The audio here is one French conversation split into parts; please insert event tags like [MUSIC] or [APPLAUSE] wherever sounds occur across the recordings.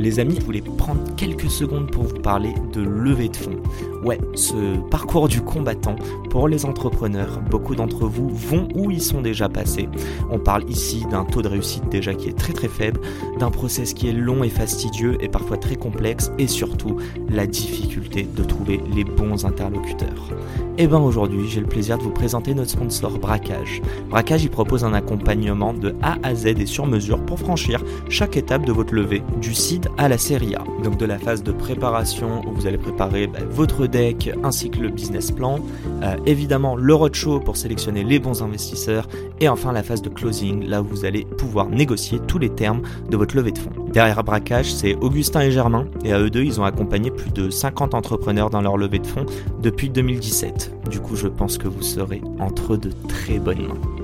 Les amis, je voulais prendre quelques secondes pour vous parler de levée de fonds. Ouais, ce parcours du combattant pour les entrepreneurs, beaucoup d'entre vous vont où ils sont déjà passés. On parle ici d'un taux de réussite déjà qui est très très faible, d'un process qui est long et fastidieux et parfois très complexe et surtout la difficulté de trouver les bons interlocuteurs. Et bien aujourd'hui, j'ai le plaisir de vous présenter notre sponsor Braquage. Braquage, il propose un accompagnement de A à Z et sur mesure pour franchir chaque étape de votre levée, du seed à la série A. Donc de la phase de préparation où vous allez préparer bah, votre deck ainsi que le business plan, euh, évidemment le roadshow pour sélectionner les bons investisseurs et enfin la phase de closing là où vous allez pouvoir négocier tous les termes de votre levée de fonds. Derrière Braquage, c'est Augustin et Germain et à eux deux, ils ont accompagné plus de 50 entrepreneurs dans leur levée de fonds depuis 2017. Du coup, je pense que vous serez entre de très bonnes mains.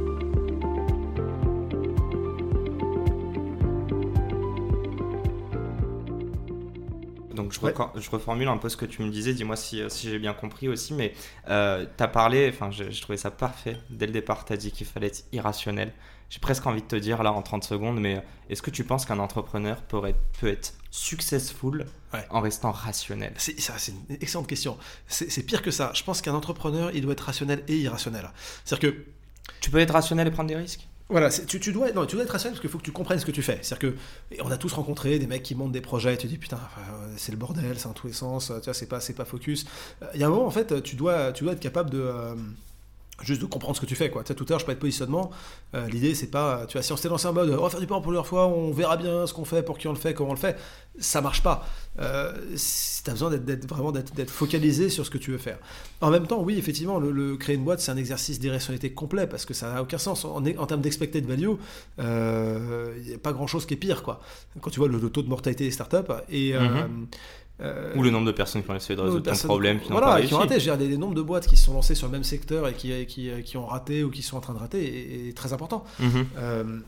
Je, reformule un peu ce que tu me disais, dis-moi si, euh, j'ai bien compris aussi, mais euh, tu as parlé, enfin j'ai trouvé ça parfait, dès le départ tu as dit qu'il fallait être irrationnel. J'ai presque envie de te dire là en 30 secondes, mais est-ce que tu penses qu'un entrepreneur peut être, peut être successful en restant rationnel? C'est une excellente question. C'est pire que ça. Je pense qu'un entrepreneur, il doit être rationnel et irrationnel. C'est-à-dire que... Tu peux être rationnel et prendre des risques? Voilà, tu, tu, dois, non, tu dois être rationnel parce qu'il faut que tu comprennes ce que tu fais. C'est-à-dire que on a tous rencontré des mecs qui montent des projets et tu te dis putain, c'est le bordel, c'est en tous les sens, tu vois, c'est pas, pas focus. Il y a un moment, en fait, tu dois, tu dois être capable de. Euh, juste de comprendre ce que tu fais quoi. Tu sais, tout à l'heure je parlais de positionnement, euh, l'idée c'est pas tu vois si on s'est lancé en mode on va faire du pain pour la première fois, on verra bien ce qu'on fait, pour qui on le fait, comment on le fait, ça marche pas. Euh, tu as besoin d'être vraiment d'être focalisé sur ce que tu veux faire. En même temps, oui, effectivement, le, créer une boîte, c'est un exercice d'irrationalité complet parce que ça n'a aucun sens. En, en termes d'expected value, il euh, n'y a pas grand chose qui est pire quoi. Quand tu vois le, taux de mortalité des startups et mm-hmm. Euh, Ou le nombre de personnes qui ont essayé de résoudre un problème qui voilà, qui ont raté. J'ai des, des nombres de boîtes qui se sont lancées sur le même secteur et qui, qui, qui ont raté ou qui sont en train de rater est, très important. Mhm. euh,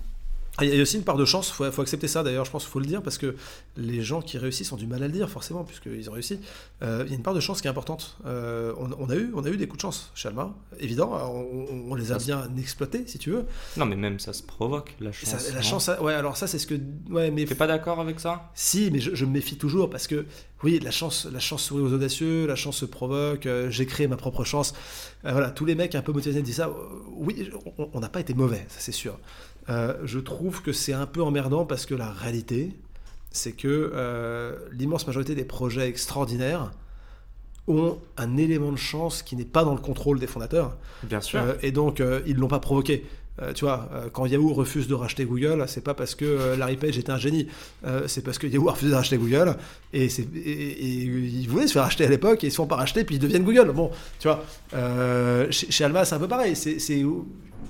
il y a aussi une part de chance, il faut, faut, accepter ça d'ailleurs, je pense qu'il faut le dire, parce que les gens qui réussissent ont du mal à le dire forcément, puisqu'ils ont réussi. Euh, il y a une part de chance qui est importante. Euh, on, a eu, on a eu des coups de chance chez Alma, évident, on, les a bien exploités, si tu veux. Non, mais même ça se provoque, la chance. la chance, ouais, alors ça c'est ce que... Ouais, mais... T'es pas d'accord avec ça? Si, mais je, me méfie toujours, parce que oui, la chance, la chance sourit aux audacieux, la chance se provoque, euh, j'ai créé ma propre chance. voilà, tous les mecs un peu motivés disent ça. oui, on n'a pas été mauvais, ça c'est sûr. Euh, je trouve que c'est un peu emmerdant parce que la réalité, c'est que euh, l'immense majorité des projets extraordinaires ont un élément de chance qui n'est pas dans le contrôle des fondateurs. Bien sûr. Euh, et donc, ils ne l'ont pas provoqué. Tu vois, quand Yahoo refuse de racheter Google, c'est pas parce que Larry Page était un génie, c'est parce que Yahoo a refusé de racheter Google et, ils voulaient se faire racheter à l'époque et ils se font pas racheter puis ils deviennent Google. Bon, tu vois, chez, chez, Alma c'est un peu pareil. C'est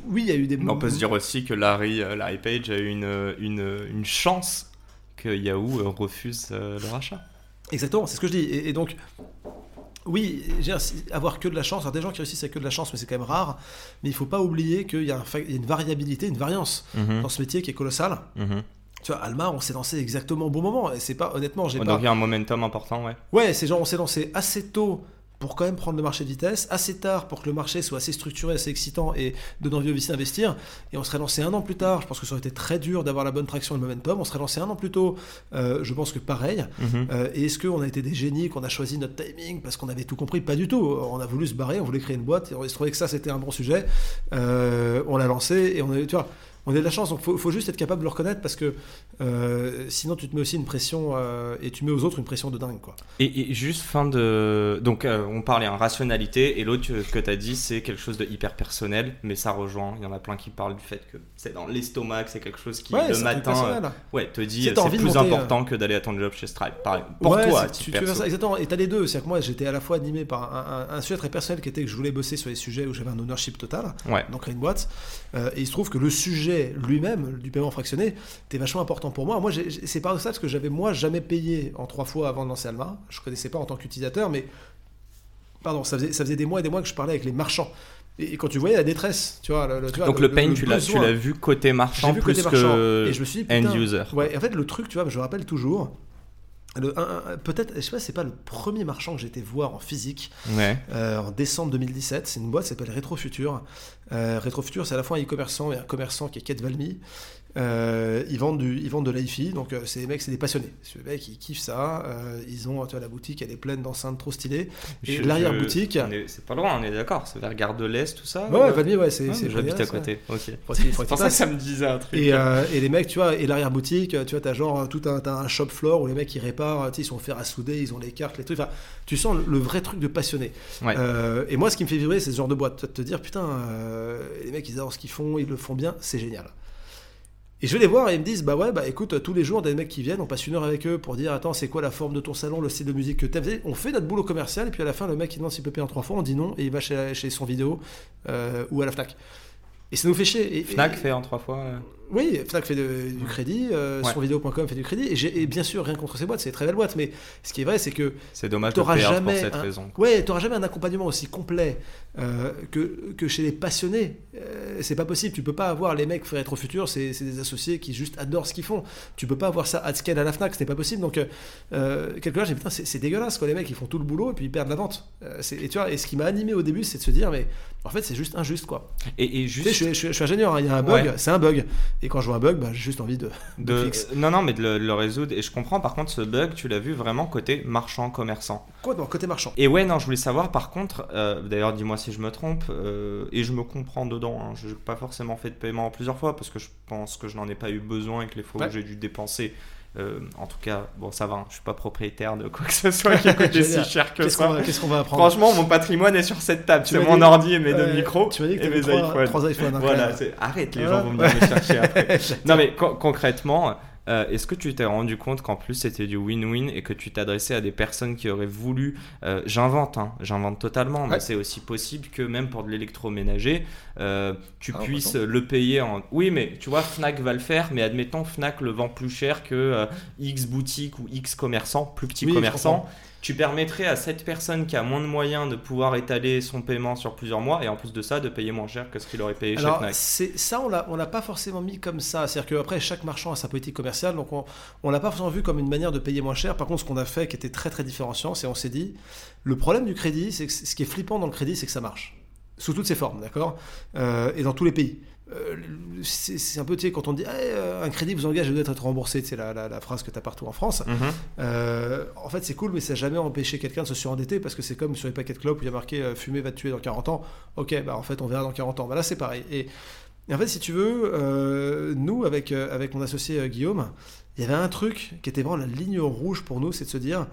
oui, il y a eu des. On peut se dire aussi que Larry, euh, Larry Page a eu une, une, une chance que Yahoo euh, refuse euh, le rachat. Exactement, c'est ce que je dis. Et, donc, oui, avoir que de la chance. Alors, des gens qui réussissent avec que de la chance, mais c'est quand même rare. Mais il ne faut pas oublier qu'il y, a une variabilité, une variance mhm. dans ce métier qui est colossale. Mhm. Tu vois, Alma, on s'est lancé exactement au bon moment. Et c'est pas, honnêtement, j'ai pas. Donc, il y a un momentum important, ouais. Ouais, c'est genre, on s'est lancé assez tôt pour quand même prendre le marché de vitesse, assez tard pour que le marché soit assez structuré, assez excitant et donne envie aux VC d'investir. Et on serait lancé un an plus tard. Je pense que ça aurait été très dur d'avoir la bonne traction et le momentum. On serait lancé un an plus tôt. Euh, je pense que pareil. Mhm. Euh, et est-ce qu'on a été des génies, qu'on a choisi notre timing parce qu'on avait tout compris? Pas du tout. On a voulu se barrer, on voulait créer une boîte et on se trouvait que ça c'était un bon sujet. Euh, on l'a lancé et on a, tu vois, on a de la chance, donc il faut, juste être capable de le reconnaître parce que euh, sinon tu te mets aussi une pression euh, et tu mets aux autres une pression de dingue. Quoi. Et, juste fin de. Donc euh, on parlait en rationalité et l'autre que tu as dit c'est quelque chose de hyper personnel, mais ça rejoint. Il y en a plein qui parlent du fait que c'est dans l'estomac, c'est quelque chose qui le matin ouais, te dit c'est plus important que d'aller à ton job chez Stripe. pour toi, tu, tu ça, exactement. Et tu as les deux. C'est-à-dire que moi j'étais à la fois animé par un, sujet très personnel qui était que je voulais bosser sur les sujets où j'avais un ownership total, donc créer une boîte. et il se trouve que le sujet lui-même du paiement fractionné était vachement important pour moi. Moi, c'est par ça parce que j'avais moi jamais payé en trois fois avant de lancer Alma. Je connaissais pas en tant qu'utilisateur, mais pardon, ça faisait, ça faisait des mois et des mois que je parlais avec les marchands. Et, quand tu voyais la détresse, tu vois, le, le- tu vois, Donc le, pain, tu l'as tu besoin. l'as vu côté marchand vu plus côté marchand. que Et je me suis dit, end user. Ouais, en fait, le truc, tu vois, je me rappelle toujours. Peut-être, je sais pas, c'est pas le premier marchand que j'ai été voir en physique Ouais. euh, en décembre 2017. C'est une boîte qui s'appelle Retrofutur. Euh, Retrofutur, c'est à la fois un e-commerçant et un commerçant qui est Kate Valmy. Euh, ils vendent du, ils vendent de l'IFI, donc euh, c'est des mecs, c'est des passionnés. Des mecs, ils kiffent ça. Euh, ils ont, tu vois, la boutique, elle est pleine d'enceintes trop stylées. Et l'arrière-boutique- C'est pas loin, on est d'accord. C'est vers Gare de l'Est, tout ça Ouais, ou- ouais, Valmy, ouais, c'est. Ah, c'est J'habite à ouais. côté. Ok. C'est pour ça que ça me disait un truc. Et, et les mecs, tu vois, et l'arrière-boutique, tu vois, t'as genre tout un, t'as un shop floor où les mecs ils réparent, tu ils sont fer à souder, ils ont les cartes, les trucs. Enfin, tu sens le, le vrai truc de passionné. Ouais. Et moi, ce qui me fait vibrer, c'est ce genre de boîte. De te dire, putain, les mecs ils adorent ce qu'ils font, ils le font bien, c'est génial. Et je vais les voir et ils me disent, bah ouais, bah écoute, tous les jours, des mecs qui viennent, on passe une heure avec eux pour dire, attends, c'est quoi la forme de ton salon, le style de musique que t'aimes? On fait notre boulot commercial et puis à la fin, le mec il demande s'il peut payer en trois fois, on dit non et il va chez, chez son vidéo euh, ou à la Fnac. Et ça nous fait chier. Et- Fnac et- fait en trois fois. euh, oui, Fnac fait de- du crédit, euh, Ouais. fait du crédit, et, bien sûr, rien contre ces boîtes, c'est très belles boîtes, mais ce qui est vrai, c'est que C'est dommage de jamais, pour cette un- raison. ouais, t'auras jamais un accompagnement aussi complet euh, que, que chez les passionnés. Euh, c'est pas possible, tu peux pas avoir les mecs faire être au futur, c'est des associés qui juste adorent ce qu'ils font. Tu peux pas avoir ça à scale à la Fnac, ce n'est pas possible. Donc, euh, quelque part, j'ai dit, putain, c'est dégueulasse, quoi, les mecs, ils font tout le boulot et puis ils perdent la vente. Et tu vois, et ce qui m'a animé au début, c'est de se dire, mais en fait, c'est juste injuste, quoi. Et, et Tu juste. sais, je, suis- je suis- je suis ingénieur, hein, il y a un bug, Ouais. c'est un bug. Et quand je vois un bug, bah, j'ai juste envie de, de de- fixe. Non, non, mais de le, de le résoudre. Et je comprends, par contre, ce bug, tu l'as vu vraiment côté marchand-commerçant. Quoi, dans le côté marchand Et ouais, non, je voulais savoir, par contre, euh, d'ailleurs, dis-moi si je me trompe, euh, et je me comprends dedans, hein, je n'ai pas forcément fait de paiement plusieurs fois, parce que je pense que je n'en ai pas eu besoin et que les fois Ouais. où j'ai dû dépenser, euh, en tout cas, bon, ça va, hein, je suis pas propriétaire de quoi que ce soit qui coûtait [LAUGHS] si Génial. cher que ça. qu'est-ce qu'on va apprendre Franchement, mon patrimoine est sur cette table. C'est mon dit- ordi et mes deux micros Tu m'as dit que et tu mes avais trois, iPhones. trois iPhones. Voilà, arrête, les gens vont venir me chercher après. [LAUGHS] Non mais con- concrètement, euh, est-ce que tu t'es rendu compte qu'en plus c'était du win-win et que tu t'adressais à des personnes qui auraient voulu, euh, j'invente, hein, j'invente totalement, mais c'est aussi possible que même pour de l'électroménager, euh, tu Ah, puisses le payer en... Oui mais tu vois, Fnac va le faire, mais admettons Fnac le vend plus cher que X boutique ou X commerçant, plus petit Oui, commerçant. Tu permettrais à cette personne qui a moins de moyens de pouvoir étaler son paiement sur plusieurs mois et en plus de ça de payer moins cher que ce qu'il aurait payé chez Alors, Fnac. c'est, ça, on l'a, on l'a pas forcément mis comme ça. C'est-à-dire qu'après, chaque marchand a sa politique commerciale, donc on, on l'a pas forcément vu comme une manière de payer moins cher. Par contre, ce qu'on a fait, qui était très très différenciant, c'est on s'est dit, le problème du crédit, c'est que ce qui est flippant dans le crédit, c'est que ça marche. Sous toutes ses formes, d'accord? Euh, Et dans tous les pays. Euh, c'est, un peu, tu sais, quand on dit Eh, euh, un crédit vous engage vous doit être remboursé, c'est la, la, la phrase que tu as partout en France. Mhm. Euh, en fait, c'est cool, mais ça n'a jamais empêché quelqu'un de se surendetter parce que c'est comme sur les paquets de clopes où il y a marqué fumer va te tuer dans 40 ans. Ok, bah en fait, on verra dans 40 ans. Bah là, c'est pareil. Et, et en fait, si tu veux, euh, nous, avec, avec mon associé Guillaume, il y avait un truc qui était vraiment la ligne rouge pour nous, c'est de se dire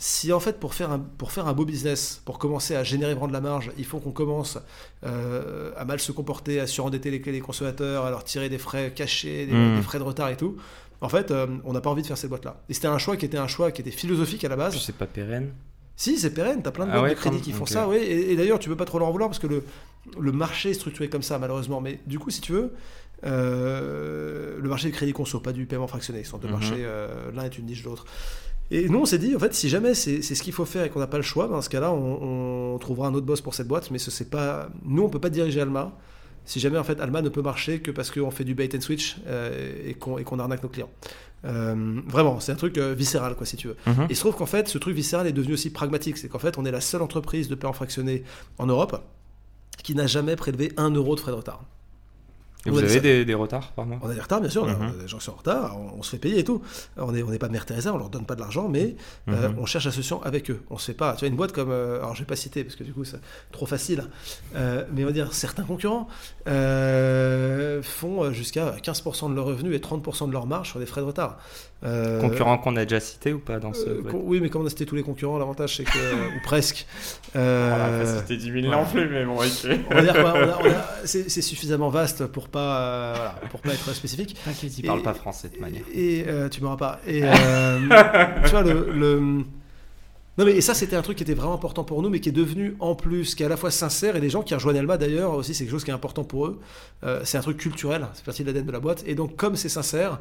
si en fait pour faire, un, pour faire un beau business, pour commencer à générer vraiment de la marge, il faut qu'on commence euh, à mal se comporter, à surendetter les, les consommateurs, à leur tirer des frais cachés, des, Mm. des frais de retard et tout. En fait, euh, on n'a pas envie de faire ces boîtes-là. Et c'était un choix qui était un choix qui était philosophique à la base. C'est pas pérenne. Si, c'est pérenne, t'as plein de Ah boîtes ouais, de crédit qui font ça, oui. Et, et d'ailleurs, tu peux pas trop leur en vouloir parce que le, le marché est structuré comme ça, malheureusement. Mais du coup, si tu veux, euh, le marché du crédit conso, pas du paiement fractionné. Ce sont deux Mhm. marchés, euh, l'un est une niche de l'autre. Et nous, on s'est dit, en fait, si jamais c'est ce qu'il faut faire et qu'on n'a pas le choix, ben, dans ce cas-là, on, on trouvera un autre boss pour cette boîte. Mais ce c'est pas, nous, on peut pas diriger Alma. Si jamais en fait Alma ne peut marcher que parce qu'on fait du bait and switch euh, et qu'on et arnaque nos clients. Euh, vraiment, c'est un truc euh, viscéral, quoi, si tu veux. Mhm. Il se trouve qu'en fait, ce truc viscéral est devenu aussi pragmatique. C'est qu'en fait, on est la seule entreprise de paiement fractionné en Europe qui n'a jamais prélevé un euro de frais de retard. Et vous avez ça. des, des retards par mois On a des retards, bien sûr, a- Mhm. gens qui sont en retard, on, on se fait payer et tout. On n'est on n'est pas Mère Teresa, on leur donne pas de l'argent, mais euh, Mhm. on cherche la solution avec eux. On se fait pas. Tu vois, une boîte comme. euh, alors, je vais pas citer parce que du coup, c'est trop facile. Euh, mais on va dire, certains concurrents euh, font euh, jusqu'à 15% de leur revenu et 30% de leur marge sur des frais de retard. Euh, Concurrents qu'on a déjà cités ou pas dans ce. euh, con- oui, mais comme on a cité tous les concurrents, l'avantage c'est que. ou presque. Voilà, Euh, c'était 10 000 voilà. non plus, mais bon, ok. on va dire quoi, on on c'est c'est suffisamment vaste pour pas, euh, voilà, pour pas être spécifique. T'inquiète, il Et- parle pas français de manière. Et euh, tu m'auras pas. Et euh, [LAUGHS] tu vois, le, le- Non, mais et ça, c'était un truc qui était vraiment important pour nous, mais qui est devenu en plus, qui est à la fois sincère, et les gens qui rejoignent Alma d'ailleurs aussi, c'est quelque chose qui est important pour eux. Euh, c'est un truc culturel, c'est partie de l'ADN de la boîte. Et donc, comme c'est sincère,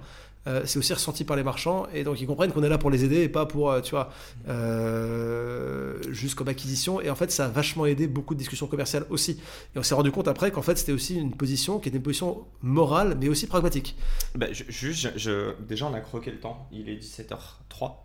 euh, c'est aussi ressenti par les marchands, et donc ils comprennent qu'on est là pour les aider et pas pour, euh, tu vois, euh, juste comme acquisition. Et en fait, ça a vachement aidé beaucoup de discussions commerciales aussi. Et on s'est rendu compte après qu'en fait, c'était aussi une position qui était une position morale, mais aussi pragmatique. Bah, je- juste, je- je- déjà, on a croqué le temps. Il est 17h03.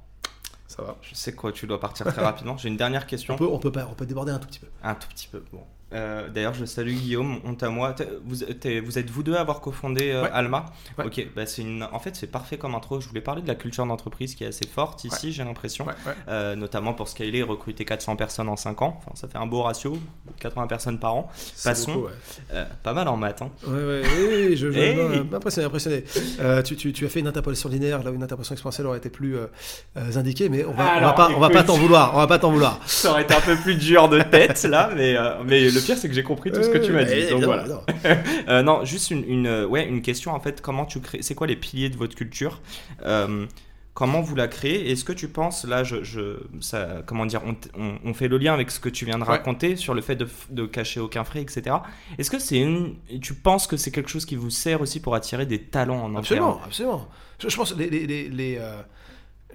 Ça va. Je sais quoi, tu dois partir très [LAUGHS] rapidement. J'ai une dernière question. On peut, on peut, pas, on peut déborder un tout petit peu. Un tout petit peu. Bon. Euh, D'ailleurs, je salue Guillaume, honte à moi. Vous, t'es- vous êtes vous deux à avoir cofondé euh, Ouais. Alma Ouais. Ok, bah une... en fait, c'est parfait comme intro. Je voulais parler de la culture d'entreprise qui est assez forte ici, j'ai l'impression. Euh, notamment pour scaler recruter 400 personnes en 5 ans. Enfin, ça fait un beau ratio, 80 personnes par an. Passons. beaucoup, pas mal en maths. Hein. Ouais, ouais, oui, oui, je, je- Hey non, impressionné, impressionné. Tu, tu, tu as fait une interpolation linéaire, là où une interpolation exponentielle aurait été plus indiquée, mais on va, on va pas, on va pas écoute. t'en vouloir, on va pas t'en vouloir. [LAUGHS] Ça aurait été un peu plus dur de tête là, mais, mais le pire c'est que j'ai compris tout ce que tu m'as Euh, dit. Donc voilà. [LAUGHS] Euh, non, juste une, une, euh, ouais, une question en fait. Comment tu crées C'est quoi les piliers de votre culture Euh, Comment vous la créez Est-ce que tu penses là, je, je- ça, comment dire, on, t- on- on fait le lien avec ce que tu viens de Ouais. raconter sur le fait de, de cacher aucun frais, etc. Est-ce que c'est une, tu penses que c'est quelque chose qui vous sert aussi pour attirer des talents en interne? Absolument, absolument. Je, je pense que les, les, les, les, euh,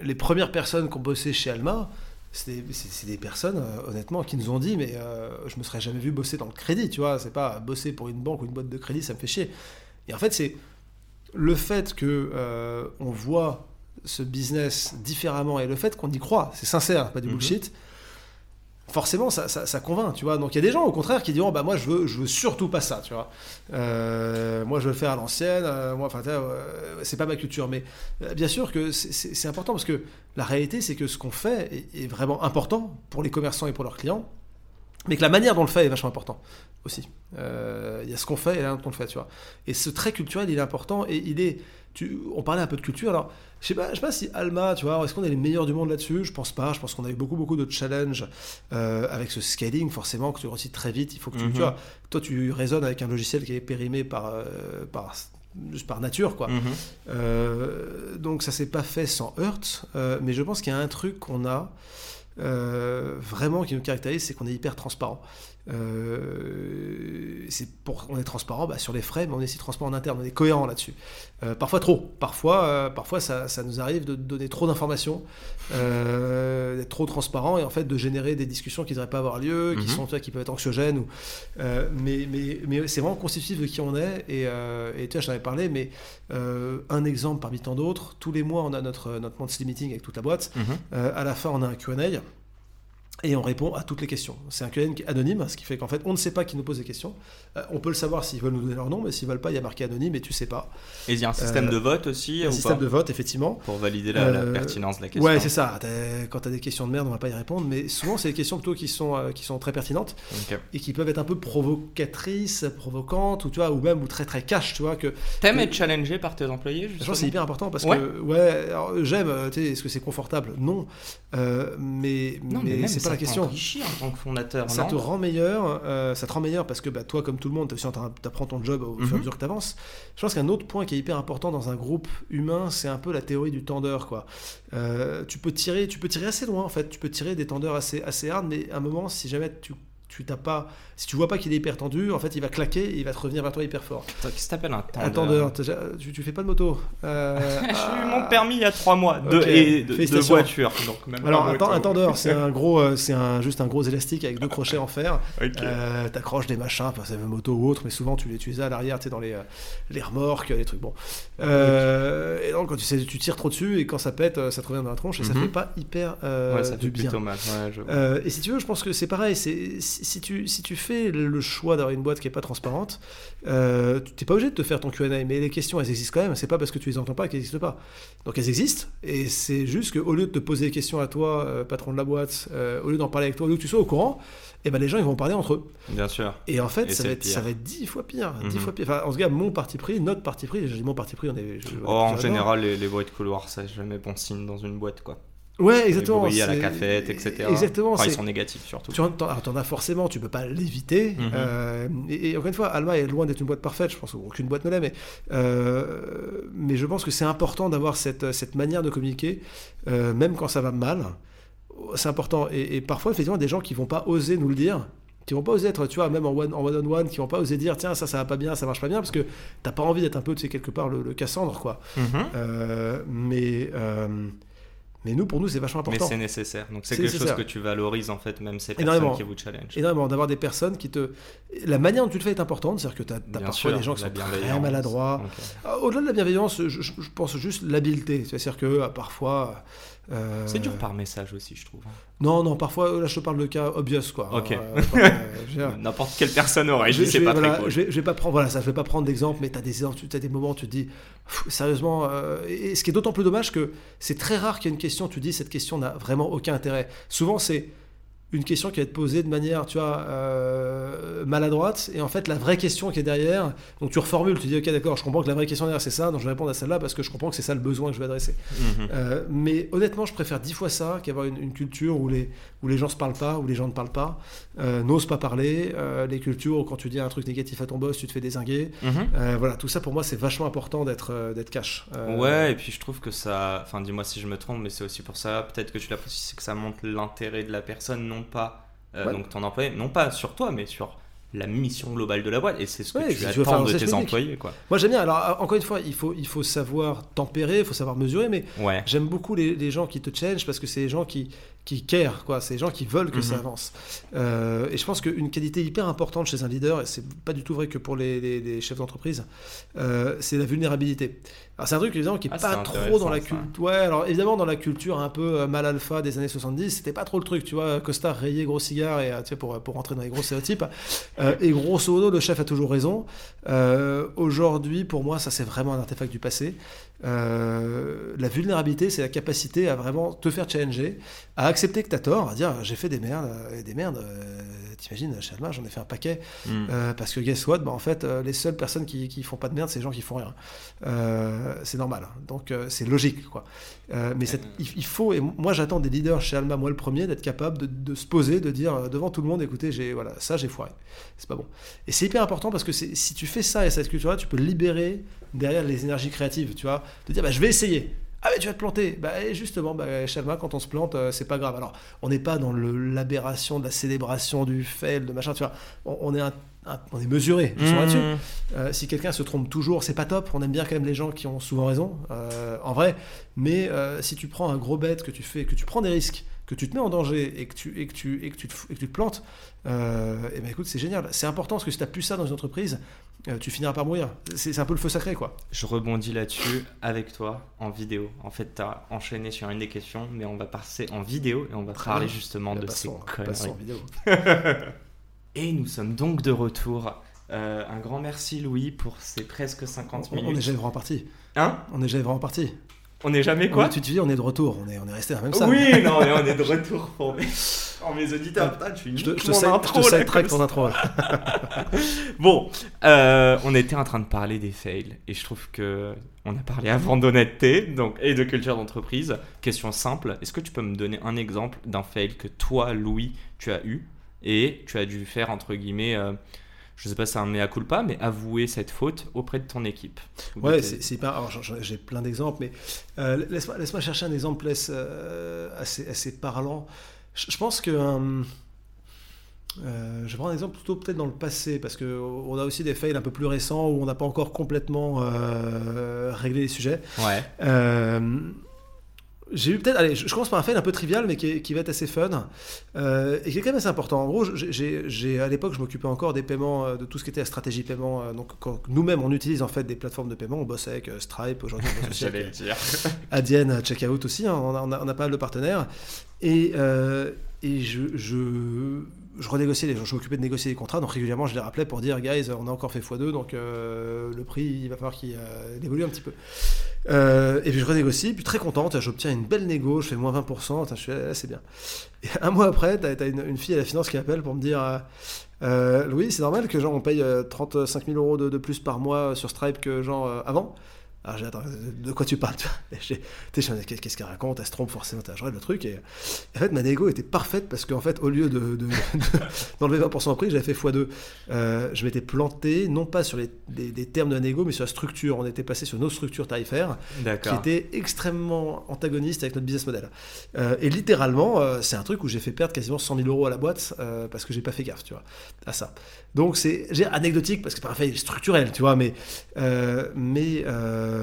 les premières personnes qui ont bossé chez Alma, c'est des, personnes, euh, honnêtement, qui nous ont dit Mais euh, je me serais jamais vu bosser dans le crédit, tu vois. C'est pas bosser pour une banque ou une boîte de crédit, ça me fait chier. Et en fait, c'est le fait que euh, on voit ce business différemment et le fait qu'on y croit, c'est sincère, pas du Mhm. bullshit. Forcément, ça, ça, convainc, tu vois. Donc il y a des gens, au contraire, qui diront, bah moi, je veux, je veux surtout pas ça, tu vois. Euh, moi, je veux le faire à l'ancienne. euh, moi, enfin, euh, c'est pas ma culture, mais euh, bien sûr que c'est- important parce que la réalité, c'est que ce qu'on fait est vraiment important pour les commerçants et pour leurs clients, mais que la manière dont on le fait est vachement important aussi. Euh, Il y a ce qu'on fait et la manière dont on le fait, tu vois. Et ce trait culturel, il est important et il est. Tu, on parlait un peu de culture, alors je sais pas, je sais pas si Alma, tu vois, est-ce qu'on est les meilleurs du monde là-dessus? Je pense pas. Je pense qu'on a eu beaucoup beaucoup de challenges euh, avec ce scaling, forcément, que tu réussis très vite. Il faut que tu, Mhm. tu vois, toi, tu raisonnes avec un logiciel qui est périmé par, euh, par juste par nature, quoi. Mhm. Donc ça s'est pas fait sans heurts, mais je pense qu'il y a un truc qu'on a euh, vraiment qui nous caractérise, c'est qu'on est hyper transparent. Euh, c'est pour, on est transparent bah, sur les frais, mais on est aussi transparent en interne, on est cohérent là-dessus. Euh, parfois trop, parfois, euh, parfois ça, ça nous arrive de donner trop d'informations, d'être trop transparent et en fait de générer des discussions qui ne devraient pas avoir lieu, qui Mhm. sont, tu vois, qui peuvent être anxiogènes. Ou, mais mais, mais c'est vraiment constitutif de qui on est et, et tu vois, j'en avais parlé, mais un exemple parmi tant d'autres. Tous les mois, on a notre notre monthly meeting avec toute la boîte. Mhm. À la fin, on a un Q&A et on répond à toutes les questions. C'est un qui est anonyme, ce qui fait qu'en fait, on ne sait pas qui nous pose des questions. Euh, on peut le savoir s'ils veulent nous donner leur nom, mais s'ils veulent pas, il y a marqué anonyme et tu sais pas. Et il y a un système Euh, de vote aussi Un ou système pas de vote, effectivement. Pour valider la, la Euh, pertinence de la question. Ouais, c'est ça. Quand tu as des questions de merde, on va pas y répondre, mais souvent, c'est des questions plutôt qui sont, qui sont très pertinentes et qui peuvent être un peu provocatrices, provocantes, ou, tu vois, ou même ou très très cash, tu vois, que T'aimes être challengé par tes employés Je pense que c'est hyper important parce Ouais. que ouais, j'aime. Tu sais, est-ce que c'est confortable? Non, mais Non, mais, c'est pas la question. t'enrichit en tant que fondateur, Ça non te rend meilleur, euh, ça te rend meilleur parce que bah, toi, comme tout le monde, tu apprends ton job au fur et à Mhm. mesure que tu avances. Je pense qu'un autre point qui est hyper important dans un groupe humain, c'est un peu la théorie du tendeur. Quoi. Euh, tu, peux tirer, tu peux tirer assez loin, en fait. Tu peux tirer des tendeurs assez, assez hard, mais à un moment, si jamais tu tu t'as pas, si tu vois pas qu'il est hyper tendu, en fait, il va claquer et il va te revenir vers toi hyper fort. Qu'est-ce que t'appelles un tendeur Un tendeur, tu, tu fais pas de moto. Euh, [LAUGHS] J'ai eu mon permis il y a trois mois de, Ok, et de, de voiture. Donc même Alors un, un tendeur, c'est un [LAUGHS] gros, euh, c'est un, juste un gros élastique avec deux crochets en fer. Ok. Euh, T'accroches des machins, enfin, c'est une moto ou autre, mais souvent tu les, tu les as à l'arrière, tu sais, dans les, euh, les remorques, les trucs. Bon. Euh, et donc quand tu, sais, tu tires trop dessus et quand ça pète, ça te revient dans la tronche et ça Mhm. fait pas hyper euh, ouais, ça fait du bien. plutôt mal. Ouais, je vois. Euh, et si tu veux, je pense que c'est pareil. C'est si, si tu si tu fais le choix d'avoir une boîte qui est pas transparente, euh, tu t'es pas obligé de te faire ton Q&A. Mais les questions, elles existent quand même. C'est pas parce que tu les entends pas qu'elles existent pas. Donc elles existent. Et c'est juste qu'au lieu de te poser des questions à toi, euh, patron de la boîte, euh, au lieu d'en parler avec toi, au lieu que tu sois au courant, et ben les gens ils vont en parler entre eux. Bien sûr. Et en fait, Et ça va, être, pire. ça va être dix fois pire. Dix Mhm. fois pire. Enfin, en tout cas, mon parti pris, notre parti pris, je dis mon parti pris, on est. je- Oh, en général, les, les bruits de couloir, c'est jamais bon signe dans une boîte, quoi. Ouais, exactement. Les à la cafette, etc. Exactement. Enfin, ils sont négatifs surtout. Tu en, alors, t'en as forcément, tu peux pas l'éviter. Mhm. Euh, et, et encore une fois, Alma est loin d'être une boîte parfaite. Je pense qu'aucune boîte ne l'est, mais, euh, mais je pense que c'est important d'avoir cette, cette manière de communiquer, euh, même quand ça va mal. c'est important. Et, et parfois, effectivement, des gens qui vont pas oser nous le dire, qui vont pas oser être, tu vois, même en one, en one on one, qui vont pas oser dire, tiens, ça, ça va pas bien, ça marche pas bien, parce que t'as pas envie d'être un peu, tu sais, quelque part le, le Cassandre, quoi. Mhm. Mais, mais nous, pour nous, c'est vachement Mais important. c'est nécessaire. Donc c'est quelque chose que tu valorises en fait, même ces Énormément. personnes qui vous challenge. énormément d'avoir des personnes qui te. La manière dont tu le fais est importante, c'est-à-dire que tu as, parfois sûr, des gens qui sont très maladroits. Au-delà de la bienveillance, je, je- je pense juste l'habileté. C'est-à-dire que euh, parfois. Euh, C'est dur par message aussi, je trouve. Non, non, parfois, là je te parle de cas obvious, quoi. Ok. Euh, euh, [LAUGHS] N'importe quelle personne aurait je, vais, pas voilà, très cool. je, vais, je vais pas prendre, voilà, ça, je vais pas prendre d'exemple, mais tu as des, tu as des moments où tu te dis, pff, sérieusement, euh, et ce qui est d'autant plus dommage que c'est très rare qu'il y ait une question, tu te dis, cette question n'a vraiment aucun intérêt. Souvent, c'est une question qui va être posée de manière, tu vois, euh, maladroite, et en fait, la vraie question qui est derrière, donc tu reformules, tu dis, ok, d'accord, je comprends que la vraie question derrière, c'est ça, donc je vais répondre à celle-là parce que je comprends que c'est ça le besoin que je vais adresser. Mhm. Euh, mais honnêtement, je préfère dix fois ça qu'avoir une, une culture où les, où les gens se parlent pas, où les gens ne parlent pas, euh, n'osent pas parler, les cultures où quand tu dis un truc négatif à ton boss, tu te fais désinguer. Mhm. Voilà, tout ça pour moi, c'est vachement important d'être d'être cash. Ouais, et puis je trouve que ça. Enfin, dis-moi si je me trompe, mais c'est aussi pour ça, peut-être que tu l'apprécies, c'est que ça montre l'intérêt de la personne, non pas. euh, Ouais. Donc ton employé, non pas sur toi, mais sur la mission globale de la boîte. Et c'est ce que Ouais, tu attends de tes public. employés, quoi. Moi j'aime bien. Alors euh, encore une fois, il faut, il faut savoir tempérer, il faut savoir mesurer, mais Ouais. j'aime beaucoup les, les gens qui te challenge parce que c'est les gens qui, qui care, quoi. C'est les gens qui veulent que ça Mhm. avance. Euh, et je pense qu'une qualité hyper importante chez un leader, et c'est pas du tout vrai que pour les, les- les chefs d'entreprise, euh, c'est la vulnérabilité. Alors c'est un truc évidemment qui est Ah, pas trop dans la culture. Ouais, alors évidemment dans la culture un peu euh, mal alpha des années 70, c'était pas trop le truc, tu vois. Costard rayé, gros cigare, et euh, tu sais, pour, pour rentrer dans les gros stéréotypes. Euh, et grosso modo, le chef a toujours raison. Euh, Aujourd'hui, pour moi, ça c'est vraiment un artefact du passé. Euh, la vulnérabilité, c'est la capacité à vraiment te faire challenger, à accepter que tu as tort, à dire j'ai fait des merdes, euh, et des merdes. euh, T'imagines, chez Alma, j'en ai fait un paquet. Euh, parce que guess what, bah, en fait, euh, les seules personnes qui, qui font pas de merde, c'est les gens qui font rien. Euh, c'est normal. hein. Donc euh, c'est logique, quoi. Euh, mais cette- il, faut, et moi j'attends des leaders chez Alma, moi le premier, d'être capable de, de se poser, de dire euh, devant tout le monde, écoutez, j'ai voilà, ça j'ai foiré. C'est pas bon. Et c'est hyper important parce que c'est- si tu fais ça et cette culture-là, tu peux libérer derrière les énergies créatives, tu vois, de dire bah, je vais essayer. Ah mais tu vas te planter. Bah et justement, bah, quand on se plante, euh, c'est pas grave. Alors, on n'est pas dans le- l'aberration de la célébration du fail, de machin, tu vois. On, on est un- un- on est mesuré, Mhm. là-dessus. Euh, si quelqu'un se trompe toujours, c'est pas top. On aime bien quand même les gens qui ont souvent raison, euh, en vrai. Mais euh, si tu prends un gros bête, que tu fais, que tu prends des risques, que tu te mets en danger et que tu, et que tu, et que tu, te, et que tu te plantes, euh, et ben écoute, c'est génial. C'est important parce que si tu plus ça dans une entreprise, euh, tu finiras par mourir. C'est un peu le feu sacré, quoi. Je rebondis là-dessus avec toi en vidéo. En fait, tu as enchaîné sur une des questions, mais on va passer en vidéo et on va Très parler bien. justement de Bah, ces passons- conneries. [LAUGHS] Et nous sommes donc de retour. Euh, un grand merci Louis pour ces presque 50 On, on est minutes. jamais vraiment parti. Hein? On est jamais vraiment parti. On n'est jamais On quoi est- tu te dis, on est de retour. On est, on est resté la même salle. Oui, [LAUGHS] non, mais on est de retour pour mes, pour mes auditeurs. Putain, tu Je te, je te sais, intro, je te là, comme ton intro. [LAUGHS] Bon, euh, on était en train de parler des fails et je trouve que on a parlé avant d'honnêteté donc et de culture d'entreprise. Question simple, est-ce que tu peux me donner un exemple d'un fail que toi, Louis, tu as eu? Et tu as dû faire entre guillemets, euh, je sais pas si c'est un mea culpa, mais avouer cette faute auprès de ton équipe. Ouais, c'est hyper. alors, J'ai plein d'exemples, mais euh, laisse-moi laisse chercher un exemple laisse, euh, assez, assez parlant. Je, je pense que. euh, euh, je vais prendre un exemple plutôt peut-être dans le passé, parce qu'on a aussi des fails un peu plus récents où on n'a pas encore complètement réglé les sujets. Ouais. J'ai eu peut-être, allez, je commence par un fail un peu trivial, mais qui, est- qui va être assez fun euh, et qui est quand même assez important. En gros, j'ai- à l'époque, je m'occupais encore des paiements, euh, de tout ce qui était la stratégie paiement. euh, donc, quand nous-mêmes, on utilise en fait des plateformes de paiement. On bosse avec euh, Stripe aujourd'hui, on bosse aussi [LAUGHS] J'allais le avec dire. Adyen, Checkout aussi. hein, on, a, on a- on a pas mal de partenaires. Et, euh, et je, je, je renégociais. Je m'occupais de négocier les contrats. Donc régulièrement, je les rappelais pour dire, guys, on a encore fait x2, donc euh, le prix, il va falloir qu'il euh, évolue un petit peu. Euh, et puis je renégocie, puis très contente, j'obtiens une belle négo, je fais moins 20%, Attends, je fais, ah, c'est bien. Et un mois après, t'as as une, fille à la finance qui appelle pour me dire Louis, c'est normal que genre on paye euh, 35 000 euros de, de plus par mois sur Stripe que genre avant? Alors j'ai attends, de quoi tu parles [LAUGHS] Qu'est-ce qu'elle raconte? Elle se trompe forcément. Je regarde le truc et en fait ma négo était parfaite parce qu'en fait au lieu de, de- [LAUGHS] de- d'enlever 20% au prix, j'avais fait x2. Euh, je m'étais planté non pas sur les, les termes de la négo mais sur la structure. On était passé sur nos structures tarifaires qui était extrêmement antagoniste avec notre business model. Euh, et littéralement, euh, c'est un truc où j'ai fait perdre quasiment 100 000 euros à la boîte parce que j'ai pas fait gaffe, tu vois, à ça. Donc c'est anecdotique parce que c'est pas un fait structurel, tu vois, mais mais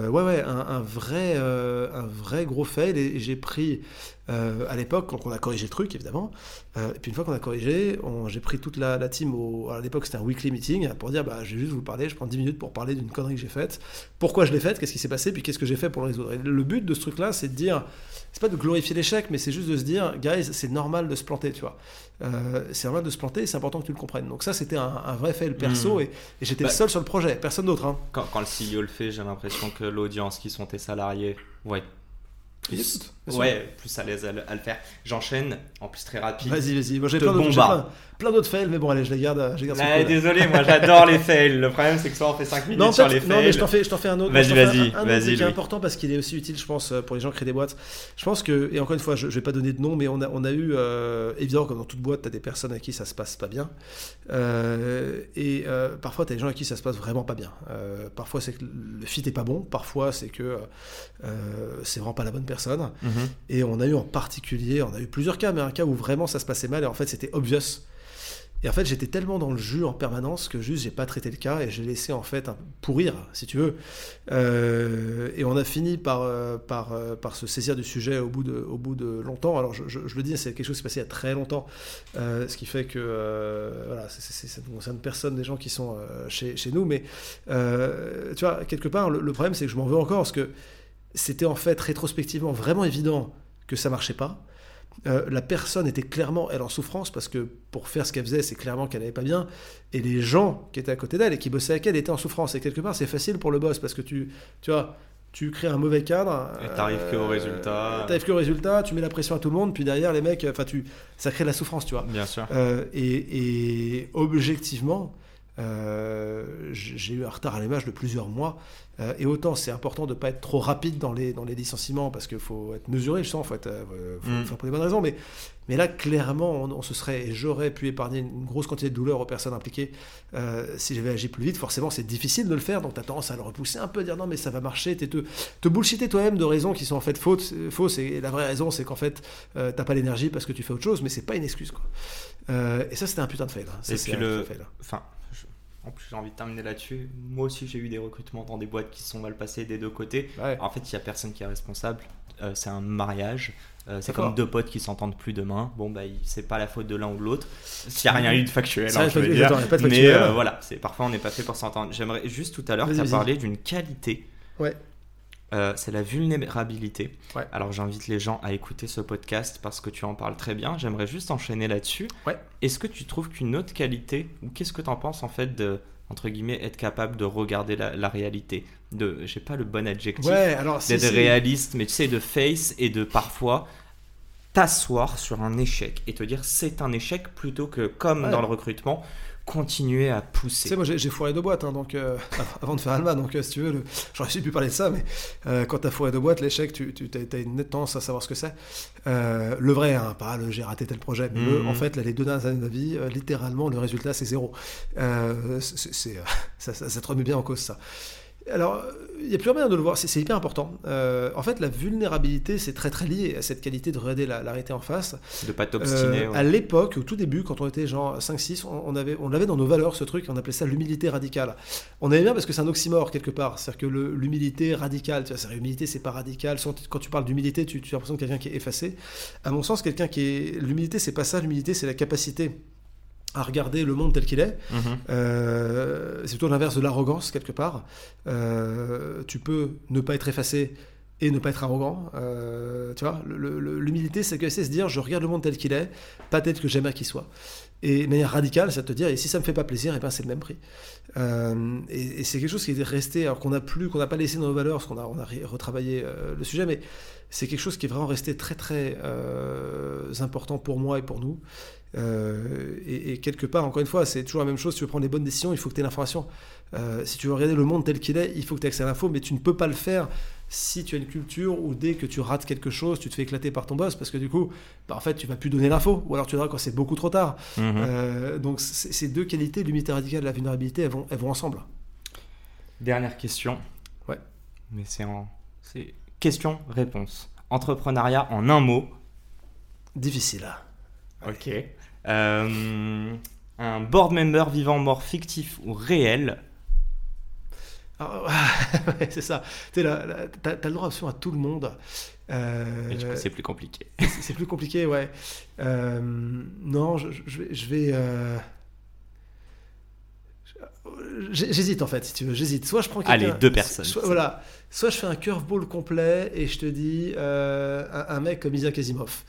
ouais ouais vrai euh, un vrai gros fail et j'ai pris euh, à l'époque quand on a corrigé le truc évidemment euh, et puis une fois qu'on a corrigé j'ai pris toute la, la team au, à l'époque c'était un weekly meeting pour dire bah je vais juste vous parler je prends 10 minutes pour parler d'une connerie que j'ai faite pourquoi je l'ai faite qu'est-ce qui s'est passé puis qu'est-ce que j'ai fait pour le résoudre et le but de ce truc là c'est de dire c'est pas de glorifier l'échec mais c'est juste de se dire guys c'est normal de se planter tu vois Euh, c'est normal de se planter c'est important que tu le comprennes donc ça c'était un, un vrai fail perso Mm. et, et j'étais Bah- le seul sur le projet personne d'autre hein. Quand, quand le CEO le fait, j'ai l'impression que l'audience qui sont tes salariés, ouais. Ils écoutent. Ouais, plus à l'aise à, le faire. J'enchaîne, en plus très rapide. Vas-y, vas-y. Moi, j'ai plein plein, plein d'autres fails, mais bon, allez, je les garde. Je les garde coude. désolé, moi j'adore les fails. Le problème c'est que soit on fait 5 minutes Non, sur les non, mais je fails. t'en fais, fais un autre. Vas-y, vas-y, un- un autre vas-y, qui est Louis. important parce qu'il est aussi utile, je pense, pour les gens qui créent des boîtes. Je pense que, et encore une fois, je, je vais pas donner de nom, mais on a, on a eu, euh, évidemment, comme dans toute boîte, tu as des personnes à qui ça se passe pas bien. Euh, et euh, parfois, tu as des gens à qui ça se passe vraiment pas bien. Parfois, c'est que le fit est pas bon. Parfois, c'est que c'est vraiment pas la bonne personne. Mhm. Et on a eu en particulier, on a eu plusieurs cas, mais un cas où vraiment ça se passait mal et en fait c'était obvious. Et en fait j'étais tellement dans le jus en permanence que juste j'ai pas traité le cas et j'ai laissé en fait pourrir, si tu veux. Euh, et on a fini par, euh, euh, par se saisir du sujet au bout de, au bout de longtemps. Alors je, le dis, c'est quelque chose qui s'est passé il y a très longtemps, ce qui fait que voilà, ça ne concerne personne des gens qui sont chez, chez nous, mais tu vois, quelque part, le, le problème c'est que je m'en veux encore parce que c'était en fait rétrospectivement vraiment évident que ça marchait pas. Euh, la personne était clairement, elle, en souffrance parce que pour faire ce qu'elle faisait, c'est clairement qu'elle n'allait pas bien. Et les gens qui étaient à côté d'elle et qui bossaient avec elle étaient en souffrance. Et quelque part, c'est facile pour le boss parce que tu, tu vois, tu crées un mauvais cadre. Et t'arrives que au résultat. T'arrives que au résultat, tu mets la pression à tout le monde, puis derrière, les mecs, enfin, tu, ça crée de la souffrance, tu vois. Bien sûr. Euh, et, et objectivement, euh, j'ai eu un retard à l'image de plusieurs mois. Euh, et autant c'est important de ne pas être trop rapide dans les, dans les licenciements parce qu'il faut être mesuré, je sens, il faut, être, euh, faut Mm. faire pour les bonnes raisons. Mais, mais là, clairement, on, on se serait, et j'aurais pu épargner une grosse quantité de douleur aux personnes impliquées si j'avais agi plus vite. Forcément, c'est difficile de le faire, donc tu as tendance à le repousser un peu, dire non, mais ça va marcher, t'es te, te bullshiter toi-même de raisons qui sont en fait fausses. fausses et la vraie raison, c'est qu'en fait, t'as pas l'énergie parce que tu fais autre chose, mais c'est pas une excuse. Quoi. Et ça, c'était un putain de fail. hein. Ça, Et c'est puis un le- fail. Enfin, en plus j'ai envie de terminer là-dessus. Moi aussi j'ai eu des recrutements dans des boîtes qui se sont mal passées des deux côtés. Ouais. En fait, il y a personne qui est responsable. Euh, c'est un mariage. Euh, c'est comme deux potes qui s'entendent plus demain. Bon, bah, c'est pas la faute de l'un ou de l'autre. S'il n'y a rien eu de factuel, hein, je veux dire. pas de Mais euh, voilà, c'est parfois on n'est pas fait pour s'entendre. J'aimerais juste tout à l'heure, tu as parlé d'une qualité. Ouais. Euh, c'est la vulnérabilité. Ouais. Alors j'invite les gens à écouter ce podcast parce que tu en parles très bien. J'aimerais juste enchaîner là-dessus. Ouais. Est-ce que tu trouves qu'une autre qualité, ou qu'est-ce que tu en penses en fait de, entre guillemets, être capable de regarder la, la réalité? De, J'ai pas le bon adjectif. Ouais, alors si, d'être si. réaliste, mais tu sais, de face et de parfois t'asseoir sur un échec et te dire c'est un échec plutôt que, comme Ouais. dans le recrutement, continuer à Tu pousser. sais, moi j'ai foiré deux boîtes, hein, donc, euh, [LAUGHS] avant de faire Alma, donc euh, si tu veux, le- j'aurais su plus parler de ça, mais euh, quand t'as foiré deux boîtes, l'échec, tu, tu as, une nette tendance à savoir ce que c'est. Le vrai, hein, pas le j'ai raté tel projet, mais le- Mhm. en fait, là, les deux dernières années de ma vie, littéralement, le résultat c'est zéro. C'est- c'est, [LAUGHS] ça, ça, ça te remet bien en cause ça. Alors, il n'y a plus rien de le voir, c'est hyper important. Euh, en fait, la vulnérabilité, c'est très très lié à cette qualité de regarder la, la en face. De pas t'obstiner. Euh, ouais. À l'époque, au tout début, quand on était genre 5-6, on, on avait, on avait dans nos valeurs ce truc, on appelait ça l'humilité radicale. On aimait bien parce que c'est un oxymore quelque part. C'est-à-dire que l'humilité radicale, tu vois, l'humilité, c'est pas radical. Quand tu parles d'humilité, tu, tu as l'impression de quelqu'un qui est effacé. À mon sens, quelqu'un qui est. L'humilité, c'est pas ça. L'humilité, c'est la capacité à regarder le monde tel qu'il est. Mhm. Euh, c'est plutôt l'inverse de l'arrogance quelque part. Euh, tu peux ne pas être effacé et ne pas être arrogant. tu vois, l'humilité, c'est que c'est se dire je regarde le monde tel qu'il est, pas tel que j'aimerais qu'il soit. Et de manière radicale, c'est de te dire et si ça me fait pas plaisir, et eh ben c'est le même prix. Et, c'est quelque chose qui est resté, alors qu'on n'a plus, qu'on n'a pas laissé dans nos valeurs, parce qu'on a, on a retravaillé le sujet, mais c'est quelque chose qui est vraiment resté très très important pour moi et pour nous. Euh, et, quelque part, encore une fois, c'est toujours la même chose. Si tu veux prendre les bonnes décisions, il faut que tu aies l'information. Euh, si tu veux regarder le monde tel qu'il est, il faut que tu aies accès à l'info, mais tu ne peux pas le faire si tu as une culture où dès que tu rates quelque chose, tu te fais éclater par ton boss parce que du coup, bah, en fait, tu vas plus donner l'info ou alors tu verras quand c'est beaucoup trop tard. Mhm. Euh, donc, ces deux qualités, l'unité radicale et la vulnérabilité, elles vont, elles vont ensemble. Dernière question. Ouais. Mais c'est en. C'est question-réponse. Entrepreneuriat en un mot. Difficile. Ok. Euh, un board member vivant, mort, fictif ou réel. Ah, [LAUGHS] c'est ça. Tu as, le droit à tout le monde. Euh, c'est plus compliqué. c'est plus compliqué, ouais. Euh, non, je, vais. J'hésite en fait, si tu veux. J'hésite. Soit je prends Allez, deux personnes. Soit, voilà. Soit je fais un curveball complet et je te dis un, mec comme Isaac Asimov.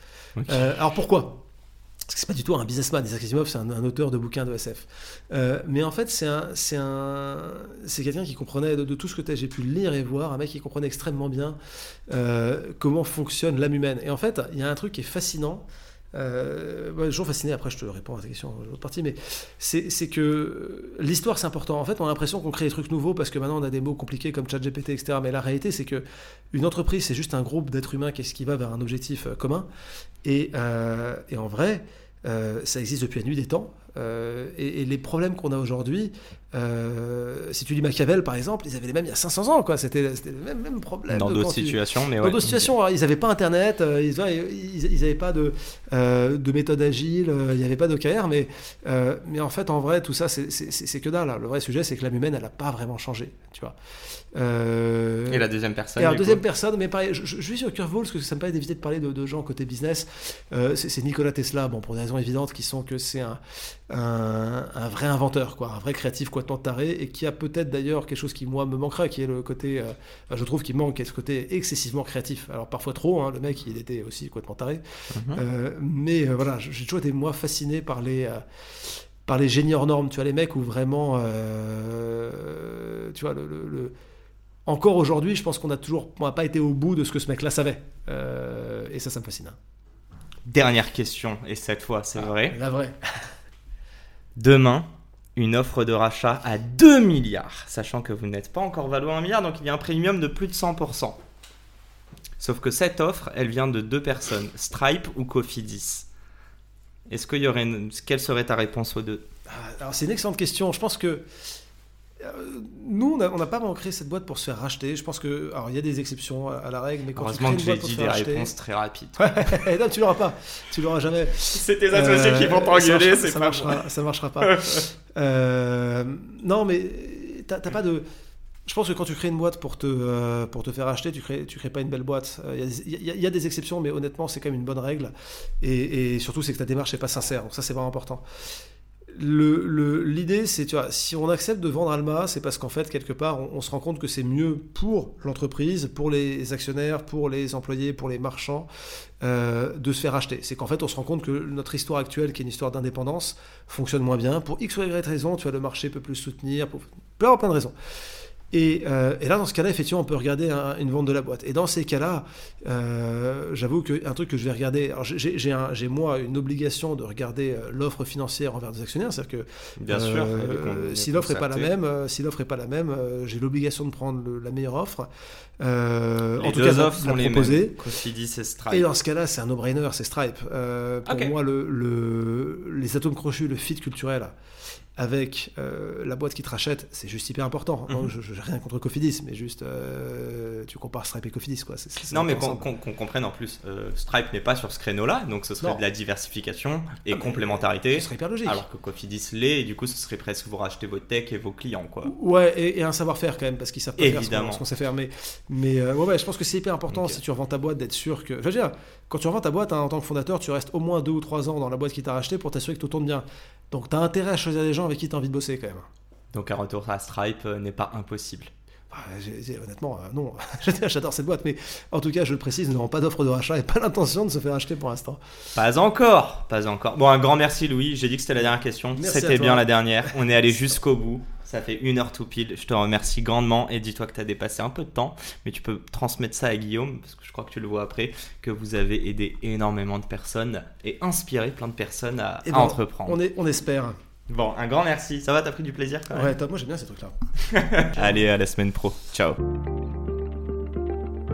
alors pourquoi? Parce que c'est pas du tout un businessman. Isaac Asimov, c'est un, auteur de bouquins de SF. Euh, mais en fait, c'est un, c'est un, c'est quelqu'un qui comprenait de, tout ce que j'ai pu lire et voir, un mec qui comprenait extrêmement bien euh, comment fonctionne l'âme humaine. Et en fait, il y a un truc qui est fascinant. Euh, ouais, toujours fasciné, après je te réponds à ta question, l'autre partie, mais c'est que l'histoire c'est important. En fait, on a l'impression qu'on crée des trucs nouveaux parce que maintenant on a des mots compliqués comme ChatGPT, etc. Mais la réalité c'est que une entreprise c'est juste un groupe d'êtres humains qui, qui va vers un objectif commun. Et, et en vrai, euh, ça existe depuis la nuit des temps. Euh, et, les problèmes qu'on a aujourd'hui, euh, si tu lis Machiavel par exemple, ils avaient les mêmes il y a 500 ans, quoi. C'était le même, même problème. Dans d'autres situations, mais Dans d'autres situations, ils n'avaient pas Internet, ils n'avaient pas de, de méthode agile, il n'y avait pas d'OKR, mais, mais en fait, en vrai, tout ça, c'est que dalle. Le vrai sujet, c'est que l'âme humaine, elle n'a pas vraiment changé, tu vois. Euh, et la deuxième personne. Et la deuxième personne, mais pareil, je, je, suis sur Curveball parce que ça me permet d'éviter de parler de, gens côté business. Euh, c'est Nikola Tesla, bon, pour des raisons évidentes qui sont que c'est un, un, vrai inventeur, quoi, un vrai créatif complètement taré, et qui a peut-être d'ailleurs quelque chose qui, moi, me manquerait, qui est le côté, euh, je trouve qu'il manque, est ce côté excessivement créatif. Alors parfois trop, hein, le mec, il était aussi complètement taré. Mhm. mais voilà, j'ai toujours été, moi, fasciné par les par les génies hors normes, tu vois, les mecs où vraiment, tu vois, le, encore aujourd'hui, je pense qu'on a toujours, on n'a pas été au bout de ce que ce mec-là savait. Euh, et ça, ça me fascine. Dernière question, et cette fois, c'est ah, vrai. La vraie. [LAUGHS] Demain, une offre de rachat à 2 milliards, sachant que vous n'êtes pas encore valu 1 milliard, donc il y a un premium de plus de 100%. Sauf que cette offre, elle vient de deux personnes, Stripe ou Cofidis. Est-ce qu'il y aurait une... Quelle serait ta réponse aux deux? Ah, Alors c'est une excellente question. Je pense que nous, on n'a pas vraiment créé cette boîte pour se faire racheter. Je pense que, alors il y a des exceptions à, la règle, mais quand Heureusement tu crées une boîte pour des réponses très rapides. [LAUGHS] non, tu l'auras pas, tu l'auras jamais. C'est tes associés qui vont t'engueuler, c'est ça, marchera, ça marchera pas. [LAUGHS] euh, non, mais t'as pas de. Je pense que quand tu crées une boîte pour te, euh, pour te faire acheter, tu crées, tu crées pas une belle boîte. Il euh, y, y, a des exceptions, mais honnêtement, c'est quand même une bonne règle. Et, et surtout, c'est que ta démarche n'est pas sincère. Donc ça, c'est vraiment important l'idée, c'est, tu vois, si on accepte de vendre Alma, c'est parce qu'en fait, quelque part, on, se rend compte que c'est mieux pour l'entreprise, pour les actionnaires, pour les employés, pour les marchands, euh, de se faire acheter. C'est qu'en fait, on se rend compte que notre histoire actuelle, qui est une histoire d'indépendance, fonctionne moins bien. Pour X ou Y raison, tu vois, le marché peut plus soutenir, pour plein, plein de raisons. Euh, et, là, dans ce cas-là, effectivement, on peut regarder une vente de la boîte. Et dans ces cas-là, euh, j'avoue qu'un truc que je vais regarder, j'ai moi une obligation de regarder euh, l'offre financière envers des actionnaires, c'est-à-dire que Bien sûr, si l'offre n'est pas la même, si l'offre est pas la même, j'ai l'obligation de prendre la meilleure offre. en tout cas, offres sont les proposer. Et, dans ce cas-là, c'est un no-brainer, c'est Stripe. pour moi, le, les atomes crochus, le fit culturel avec euh, la boîte qui te rachète, c'est juste hyper important. Mhm. je n'ai rien contre Cofidis, mais juste euh, tu compares Stripe et Cofidis. Quoi. non, mais qu'on comprenne en plus, euh, Stripe n'est pas sur ce créneau-là, donc ce serait de la diversification et ah, complémentarité. Ce serait hyper logique. Alors que Cofidis l'est, et du coup, ce serait presque vous racheter votre tech et vos clients. Quoi. Ouais, et, un savoir-faire quand même, parce qu'ils savent pas Évidemment. faire ce qu'on sait faire. Mais, mais ouais, ouais, je pense que c'est hyper important si tu revends ta boîte d'être sûr que. Je veux dire, quand tu revends ta boîte hein, en tant que fondateur, tu restes au moins deux ou trois ans dans la boîte qui t'a racheté pour t'assurer que tout tourne bien. Donc tu as intérêt à choisir des gens avec qui tu as envie de bosser quand même. Donc un retour à Stripe euh, n'est pas impossible. honnêtement, euh, non, [LAUGHS] j'adore cette boîte, mais en tout cas, je le précise, nous n'avons pas d'offre de rachat et pas l'intention de se faire acheter pour l'instant. Pas encore, pas encore. Bon, un grand merci Louis, j'ai dit que c'était la dernière question, c'était bien la dernière, on est allé [LAUGHS] jusqu'au bout. Ça fait une heure tout pile. Je te remercie grandement et dis-toi que tu as dépassé un peu de temps, mais tu peux transmettre ça à Guillaume, parce que je crois que tu le vois après, que vous avez aidé énormément de personnes et inspiré plein de personnes à, eh ben, entreprendre. On, est, on espère. Bon, un grand merci. Ça va, t'as pris du plaisir quand même? Ouais, top, moi j'aime bien ces trucs-là. [LAUGHS] [LAUGHS] Allez, à la semaine pro. Ciao.